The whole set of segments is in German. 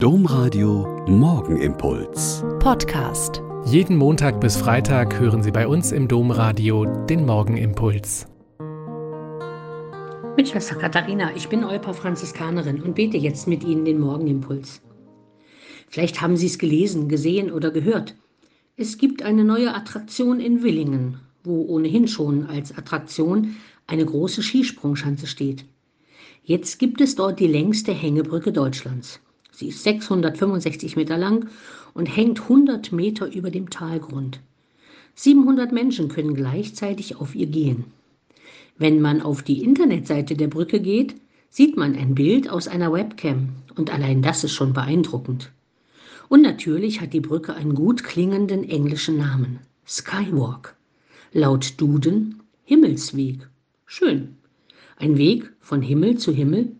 Domradio Morgenimpuls. Podcast. Jeden Montag bis Freitag hören Sie bei uns im Domradio den Morgenimpuls. Mit Schwester Katharina, ich bin Euper Franziskanerin und bete jetzt mit Ihnen den Morgenimpuls. Vielleicht haben Sie es gelesen, gesehen oder gehört. Es gibt eine neue Attraktion in Willingen, wo ohnehin schon als Attraktion eine große Skisprungschanze steht. Jetzt gibt es dort die längste Hängebrücke Deutschlands. Sie ist 665 Meter lang und hängt 100 Meter über dem Talgrund. 700 Menschen können gleichzeitig auf ihr gehen. Wenn man auf die Internetseite der Brücke geht, sieht man ein Bild aus einer Webcam und allein das ist schon beeindruckend. Und natürlich hat die Brücke einen gut klingenden englischen Namen. Skywalk. Laut Duden Himmelsweg. Schön. Ein Weg von Himmel zu Himmel,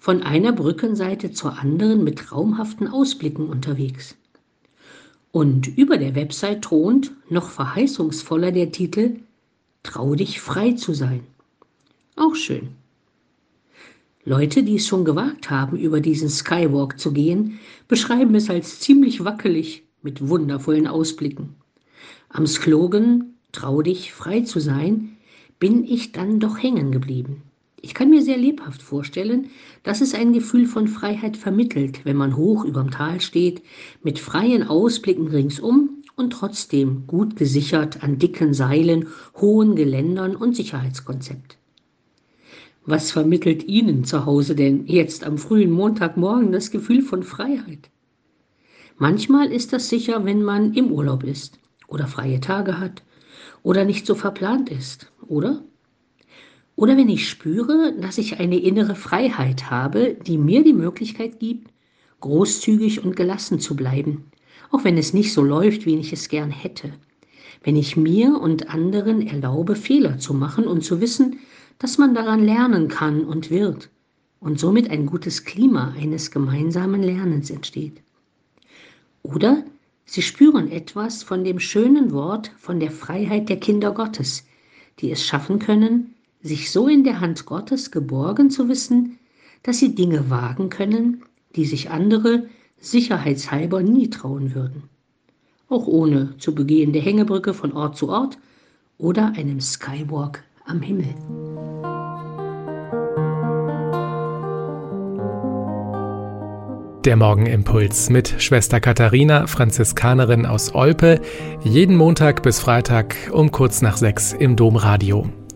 von einer Brückenseite zur anderen mit traumhaften Ausblicken unterwegs. Und über der Website thront noch verheißungsvoller der Titel Trau dich frei zu sein. Auch schön. Leute, die es schon gewagt haben, über diesen Skywalk zu gehen, beschreiben es als ziemlich wackelig mit wundervollen Ausblicken. Am Slogan Trau dich frei zu sein bin ich dann doch hängen geblieben. Ich kann mir sehr lebhaft vorstellen, dass es ein Gefühl von Freiheit vermittelt, wenn man hoch überm Tal steht, mit freien Ausblicken ringsum und trotzdem gut gesichert an dicken Seilen, hohen Geländern und Sicherheitskonzept. Was vermittelt Ihnen zu Hause denn jetzt am frühen Montagmorgen das Gefühl von Freiheit? Manchmal ist das sicher, wenn man im Urlaub ist oder freie Tage hat oder nicht so verplant ist, oder? Oder wenn ich spüre, dass ich eine innere Freiheit habe, die mir die Möglichkeit gibt, großzügig und gelassen zu bleiben, auch wenn es nicht so läuft, wie ich es gern hätte. Wenn ich mir und anderen erlaube, Fehler zu machen und zu wissen, dass man daran lernen kann und wird und somit ein gutes Klima eines gemeinsamen Lernens entsteht. Oder Sie spüren etwas von dem schönen Wort von der Freiheit der Kinder Gottes, die es schaffen können, sich so in der Hand Gottes geborgen zu wissen, dass sie Dinge wagen können, die sich andere sicherheitshalber nie trauen würden. Auch ohne zu begehende Hängebrücke von Ort zu Ort oder einem Skywalk am Himmel. Der Morgenimpuls mit Schwester Katharina, Franziskanerin aus Olpe, jeden Montag bis Freitag um kurz nach sechs im Domradio.